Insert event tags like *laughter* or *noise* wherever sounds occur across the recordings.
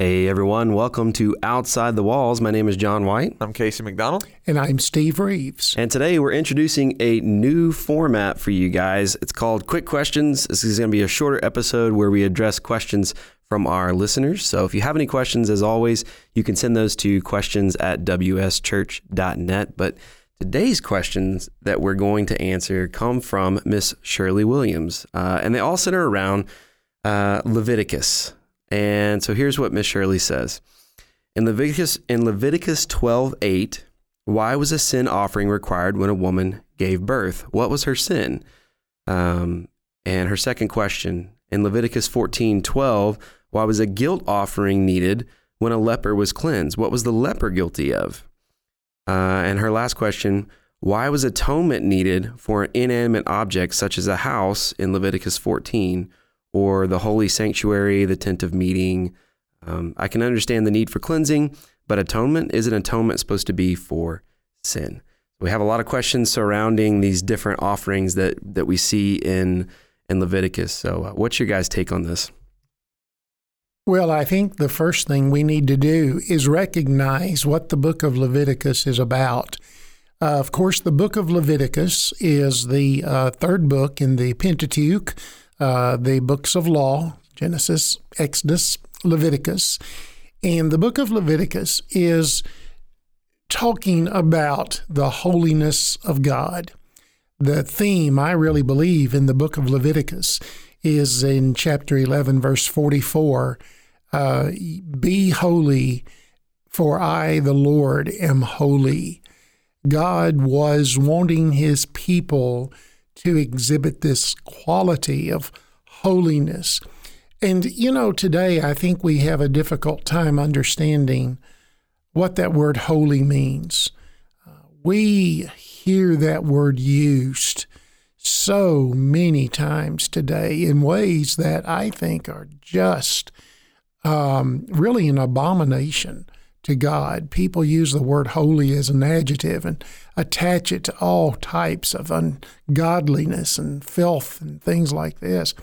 Hey everyone, welcome to Outside the Walls. My name is John White. I'm Casey McDonald. And I'm Steve Reeves. And today we're introducing a new format for you guys. It's called Quick Questions. This is going to be a shorter episode where we address questions from our listeners. So if you have any questions, as always, you can send those to questions at wschurch.net. But today's questions that we're going to answer come from Miss Shirley Williams, uh, and they all center around uh, Leviticus. And so here's what Miss Shirley says. In Leviticus in Leviticus 12:8, why was a sin offering required when a woman gave birth? What was her sin? Um, and her second question, in Leviticus 14:12, why was a guilt offering needed when a leper was cleansed? What was the leper guilty of? Uh, and her last question, why was atonement needed for an inanimate object such as a house in Leviticus 14? Or the holy sanctuary, the tent of meeting. Um, I can understand the need for cleansing, but atonement is an atonement supposed to be for sin. We have a lot of questions surrounding these different offerings that that we see in in Leviticus. So, uh, what's your guys' take on this? Well, I think the first thing we need to do is recognize what the book of Leviticus is about. Uh, of course, the book of Leviticus is the uh, third book in the Pentateuch, uh, the books of law Genesis, Exodus, Leviticus. And the book of Leviticus is talking about the holiness of God. The theme, I really believe, in the book of Leviticus is in chapter 11, verse 44 uh, Be holy, for I, the Lord, am holy. God was wanting his people to exhibit this quality of holiness. And, you know, today I think we have a difficult time understanding what that word holy means. Uh, we hear that word used so many times today in ways that I think are just um, really an abomination to God. People use the word holy as an adjective and attach it to all types of ungodliness and filth and things like this.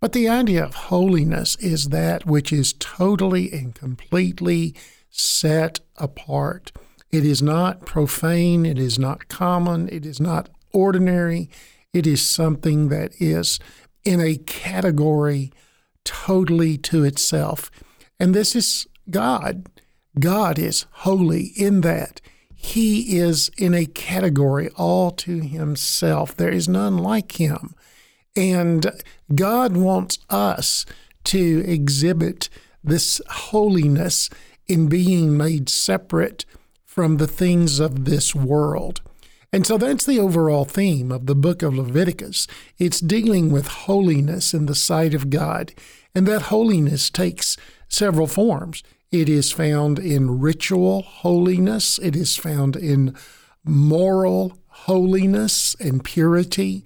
But the idea of holiness is that which is totally and completely set apart. It is not profane, it is not common, it is not ordinary. It is something that is in a category totally to itself. And this is God. God is holy in that he is in a category all to himself. There is none like him. And God wants us to exhibit this holiness in being made separate from the things of this world. And so that's the overall theme of the book of Leviticus. It's dealing with holiness in the sight of God. And that holiness takes several forms. It is found in ritual holiness, it is found in moral holiness and purity.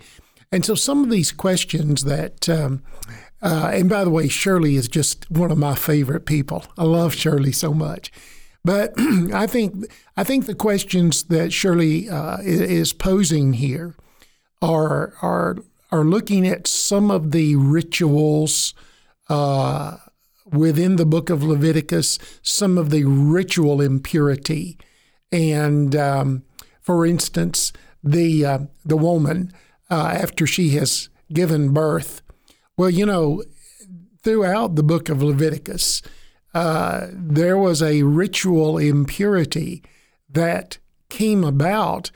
And so, some of these questions that, um, uh, and by the way, Shirley is just one of my favorite people. I love Shirley so much. But *clears throat* I think I think the questions that Shirley uh, is posing here are are are looking at some of the rituals uh, within the book of Leviticus some of the ritual impurity. And um, for instance, the, uh, the woman, uh, after she has given birth, well, you know, throughout the book of Leviticus, uh, there was a ritual impurity that came about,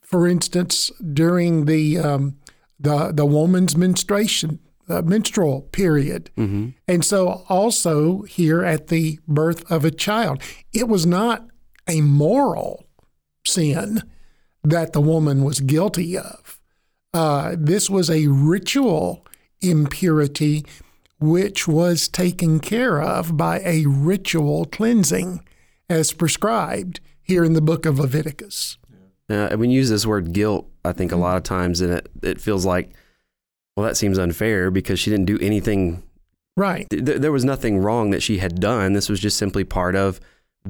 for instance, during the um, the the woman's menstruation uh, menstrual period. Mm-hmm. And so, also here at the birth of a child, it was not a moral sin that the woman was guilty of. Uh, this was a ritual impurity which was taken care of by a ritual cleansing as prescribed here in the book of Leviticus. Uh, when you use this word guilt, I think a lot of times, and it, it feels like well, that seems unfair because she didn't do anything. Right. Th- there was nothing wrong that she had done. This was just simply part of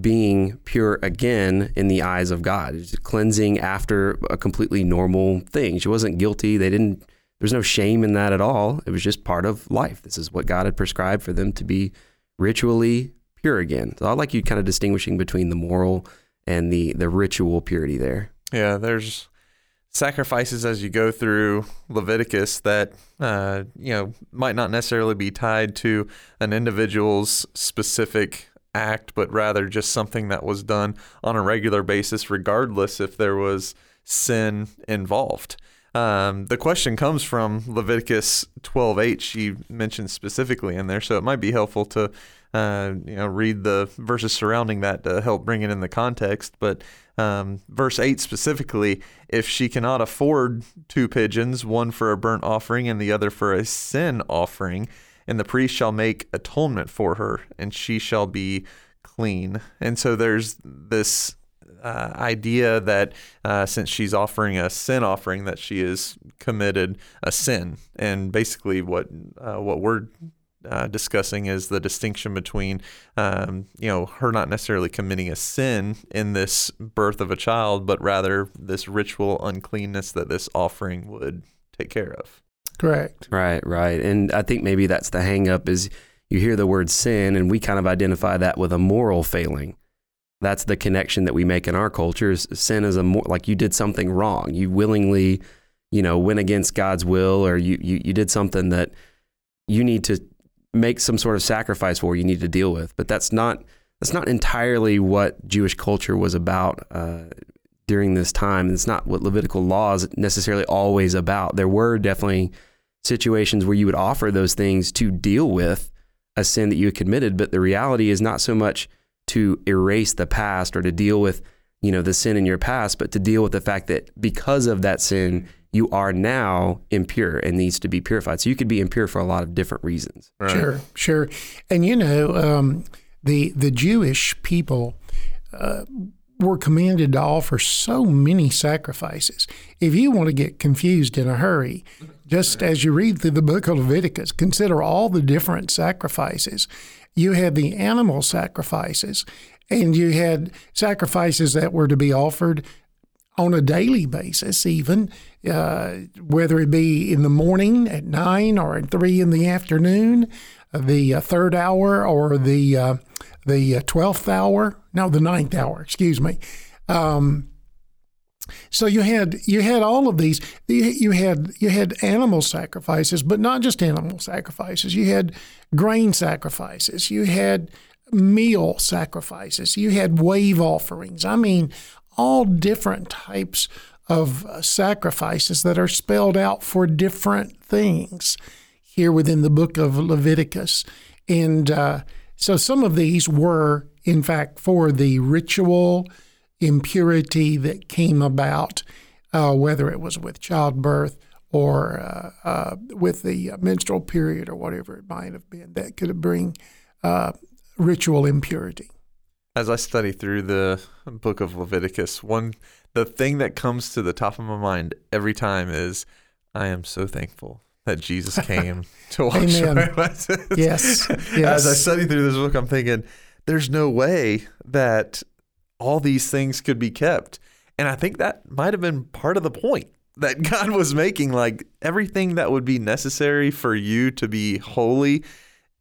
being pure again in the eyes of God. It's cleansing after a completely normal thing. She wasn't guilty. They didn't. There's no shame in that at all. It was just part of life. This is what God had prescribed for them to be ritually pure again. So I like you kind of distinguishing between the moral and the the ritual purity there. Yeah, there's sacrifices as you go through Leviticus that uh, you know might not necessarily be tied to an individual's specific act, but rather just something that was done on a regular basis, regardless if there was sin involved. Um, the question comes from Leviticus 12:8. She mentioned specifically in there, so it might be helpful to uh, you know read the verses surrounding that to help bring it in the context. But um, verse 8 specifically, if she cannot afford two pigeons, one for a burnt offering and the other for a sin offering, and the priest shall make atonement for her, and she shall be clean. And so there's this uh, idea that uh, since she's offering a sin offering, that she has committed a sin, and basically what uh, what we're uh, discussing is the distinction between, um, you know, her not necessarily committing a sin in this birth of a child, but rather this ritual uncleanness that this offering would take care of. Correct. Right, right. And I think maybe that's the hang up is you hear the word sin and we kind of identify that with a moral failing. That's the connection that we make in our culture is sin is a more like you did something wrong. You willingly, you know, went against God's will or you, you, you did something that you need to make some sort of sacrifice for you need to deal with. But that's not that's not entirely what Jewish culture was about uh, during this time. It's not what Levitical law is necessarily always about. There were definitely situations where you would offer those things to deal with a sin that you had committed, but the reality is not so much to erase the past or to deal with you know the sin in your past, but to deal with the fact that because of that sin, you are now impure and needs to be purified. So you could be impure for a lot of different reasons. Right. Sure, sure. And you know, um, the the Jewish people uh, were commanded to offer so many sacrifices. If you want to get confused in a hurry, just as you read through the book of Leviticus, consider all the different sacrifices. You had the animal sacrifices, and you had sacrifices that were to be offered on a daily basis, even uh, whether it be in the morning at nine or at three in the afternoon, uh, the uh, third hour or the uh, the uh, twelfth hour, no, the ninth hour. Excuse me. Um, so you had you had all of these. You had you had animal sacrifices, but not just animal sacrifices. You had grain sacrifices. You had meal sacrifices. You had wave offerings. I mean, all different types of uh, sacrifices that are spelled out for different things here within the book of Leviticus. And uh, so some of these were, in fact, for the ritual impurity that came about, uh, whether it was with childbirth or uh, uh, with the menstrual period or whatever it might have been, that could bring uh, ritual impurity as I study through the book of Leviticus, one the thing that comes to the top of my mind every time is I am so thankful that Jesus *laughs* came to wash away my sins. Yes, yes. As I study through this book, I'm thinking, there's no way that all these things could be kept. And I think that might have been part of the point that *laughs* God was making. Like everything that would be necessary for you to be holy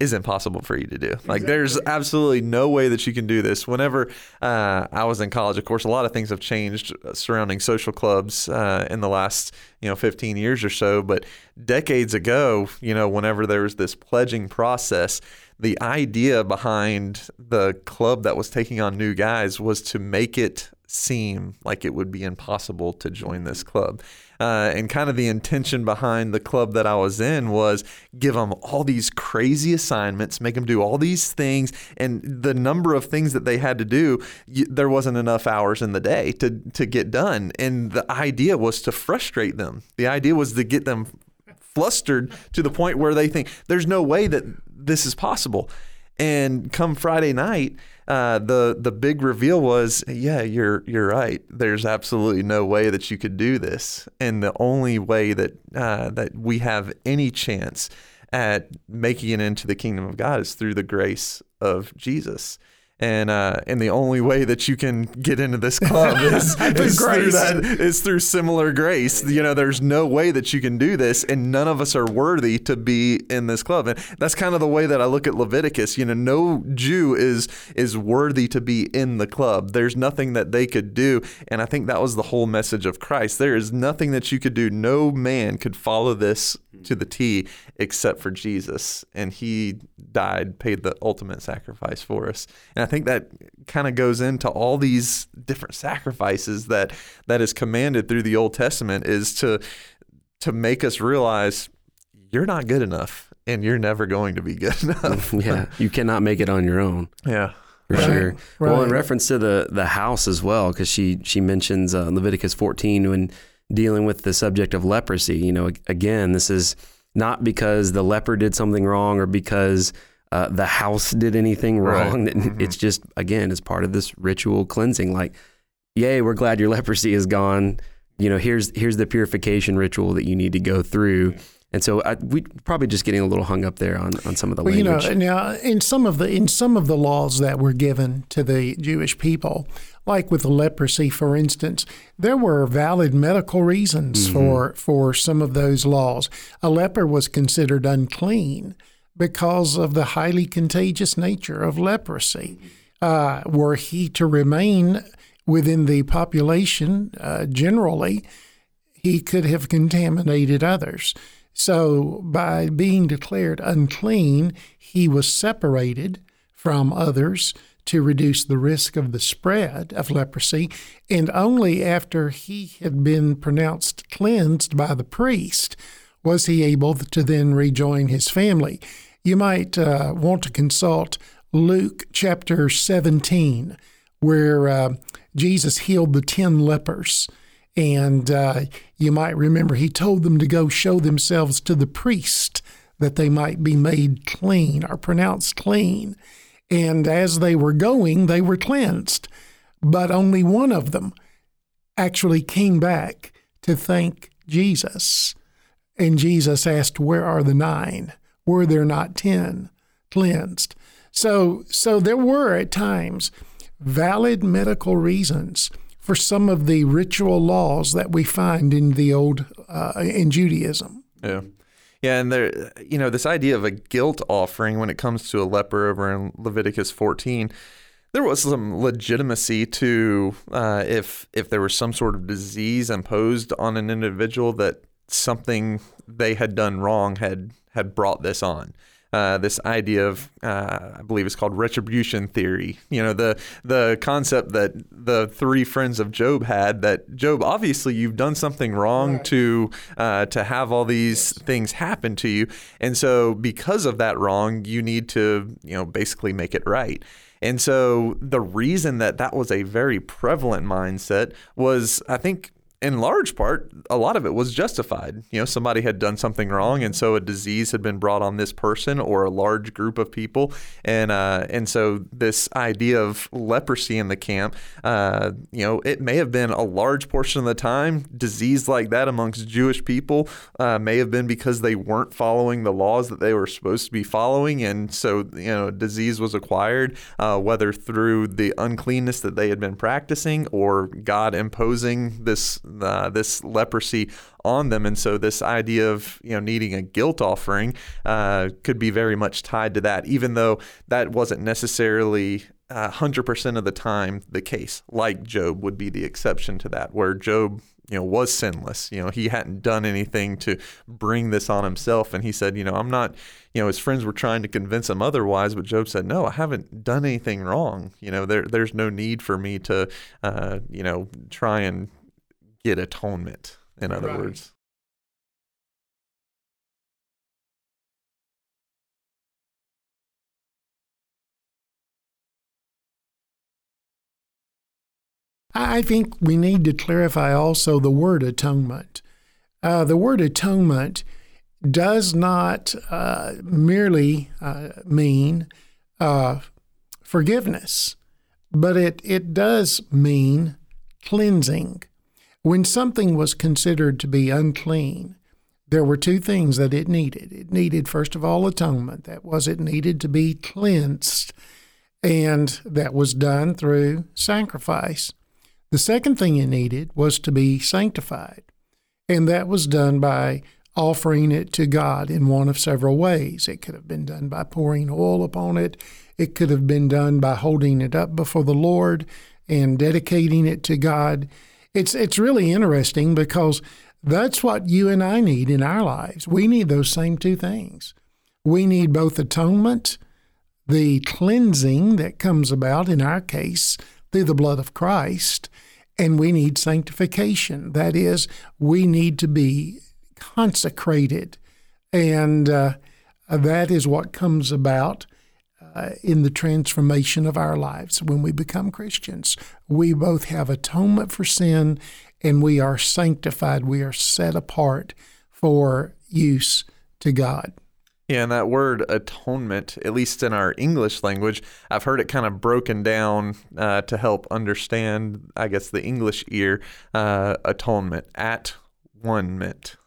is impossible for you to do. Like, exactly. there's absolutely no way that you can do this. Whenever uh, I was in college, of course, a lot of things have changed surrounding social clubs uh, in the last, you know, 15 years or so. But decades ago, you know, whenever there was this pledging process, the idea behind the club that was taking on new guys was to make it seem like it would be impossible to join this club. Uh, and kind of the intention behind the club that I was in was give them all these crazy assignments, make them do all these things, and the number of things that they had to do, you, there wasn't enough hours in the day to to get done. And the idea was to frustrate them. The idea was to get them flustered to the point where they think there's no way that this is possible. And come Friday night, uh, the the big reveal was, yeah, you're you're right. There's absolutely no way that you could do this, and the only way that uh, that we have any chance at making it into the kingdom of God is through the grace of Jesus. And uh, and the only way that you can get into this club is, *laughs* is through that is through similar grace. You know, there's no way that you can do this, and none of us are worthy to be in this club. And that's kind of the way that I look at Leviticus. You know, no Jew is is worthy to be in the club. There's nothing that they could do, and I think that was the whole message of Christ. There is nothing that you could do. No man could follow this to the T except for Jesus. And he died, paid the ultimate sacrifice for us. And I think that kind of goes into all these different sacrifices that that is commanded through the Old Testament is to to make us realize you're not good enough and you're never going to be good *laughs* *laughs* enough. yeah. You cannot make it on your own. Yeah. For Right, sure. Well, in reference to the the house as well, because she she mentions uh, Leviticus 14 when dealing with the subject of leprosy. You know, again, this is not because the leper did something wrong or because uh, the house did anything Right. wrong. *laughs* Mhm. It's just again, it's part of this ritual cleansing. Like, yay, we're glad your *laughs* leprosy is gone. You know, here's here's the purification ritual that you need to go through. And so I, we probably just getting a little hung up there on, on some of the Well, you know, now in some of the in some of the laws that were given to the Jewish people, like with leprosy, for instance, there were valid medical reasons for for some of those laws. A leper was considered unclean because of the highly contagious nature of leprosy. Uh, were he to remain within the population uh, generally, he could have contaminated others. So, by being declared unclean, he was separated from others to reduce the risk of the spread of leprosy. And only after he had been pronounced cleansed by the priest was he able to then rejoin his family. You might uh, want to consult Luke chapter 17, where uh, Jesus healed the 10 lepers. And uh, you might remember he told them to go show themselves to the priest that they might be made clean or pronounced clean. And as they were going, they were cleansed. But only one of them actually came back to thank Jesus. And Jesus asked, Where are the nine? Were there not ten cleansed? So, so there were at times valid medical reasons for some of the ritual laws that we find in the old uh, in Judaism. Yeah. Yeah, and there, you know, this idea of a guilt offering when it comes to a leper over in Leviticus 14, there was some legitimacy to uh, if if there was some sort of disease imposed on an individual that something they had done wrong had had brought this on. Uh, this idea of uh, I believe it's called retribution theory. You know the the concept that the three friends of Job had that Job obviously you've done something wrong to uh, to have all these things happen to you, and so because of that wrong, you need to you know basically make it right. And so the reason that that was a very prevalent mindset was I think in large part, a lot of it was justified. You know, somebody had done something wrong, and so a disease had been brought on this person or a large group of people, and uh, and so this idea of leprosy in the camp, uh, you know, it may have been a large portion of the time disease like that amongst Jewish people uh, may have been because they weren't following the laws that they were supposed to be following, and so you know, disease was acquired, uh, whether through the uncleanness that they had been practicing or God imposing this uh, this leprosy on them, and so this idea of you know needing a guilt offering uh, could be very much tied to that, even though that wasn't necessarily uh, hundred percent of the time the case. Like Job would be the exception to that, where Job you know was sinless. You know he hadn't done anything to bring this on himself, and he said, you know, I'm not. You know his friends were trying to convince him otherwise, but Job said, no, I haven't done anything wrong. You know there there's no need for me to uh, you know try and get atonement. In other Right. words. I I think we need to clarify also the word atonement. Uh, the word atonement does not uh, merely uh, mean uh, forgiveness, but it, it does mean cleansing. When something was considered to be unclean, there were two things that it needed. It needed, first of all, atonement. That was, it needed to be cleansed. And that was done through sacrifice. The second thing it needed was to be sanctified. And that was done by offering it to God in one of several ways. It could have been done by pouring oil upon it, it could have been done by holding it up before the Lord and dedicating it to God. It's, it's really interesting because that's what you and I need in our lives. We need those same two things. We need both atonement, the cleansing that comes about in our case through the blood of Christ, and we need sanctification. That is, we need to be consecrated. And uh, that is what comes about uh, in the transformation of our lives when we become Christians. We both have atonement for sin and we are sanctified. We are set apart for use to God. Yeah, and that word atonement, at least in our English language, I've heard it kind of broken down uh, to help understand, I guess, the English ear uh, atonement, at one meant.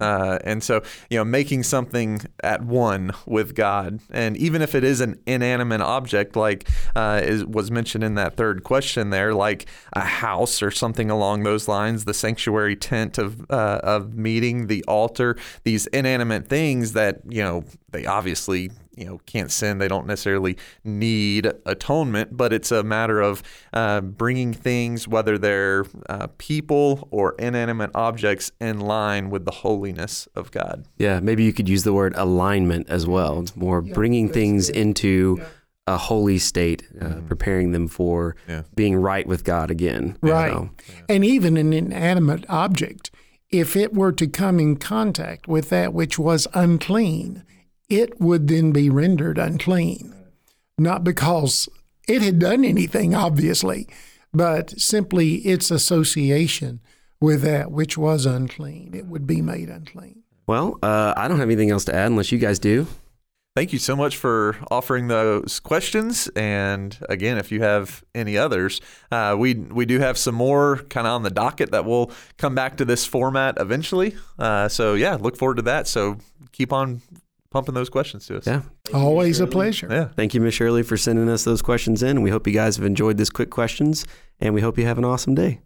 Uh, and so, you know, making something at one with God, and even if it is an inanimate object, like uh, is, was mentioned in that third question there, like a house or something along those lines, the sanctuary tent of uh, of meeting, the altar, these inanimate things that you know they obviously you know can't sin they don't necessarily need atonement but it's a matter of uh, bringing things whether they're uh, people or inanimate objects in line with the holiness of god yeah maybe you could use the word alignment as well it's more yeah, bringing things good. into yeah. a holy state uh, mm-hmm. preparing them for yeah. being right with god again right so. and even an inanimate object if it were to come in contact with that which was unclean it would then be rendered unclean. Not because it had done anything, obviously, but simply its association with that which was unclean. It would be made unclean. Well, uh, I don't have anything else to add unless you guys do. Thank you so much for offering those questions. And again, if you have any others, uh, we we do have some more kind of on the docket that will come back to this format eventually. Uh, so yeah, look forward to that. So keep on pumping those questions to us. Yeah. Always a pleasure. Yeah. Thank you, Miss Shirley, for sending us those questions in. We hope you guys have enjoyed this quick questions and we hope you have an awesome day.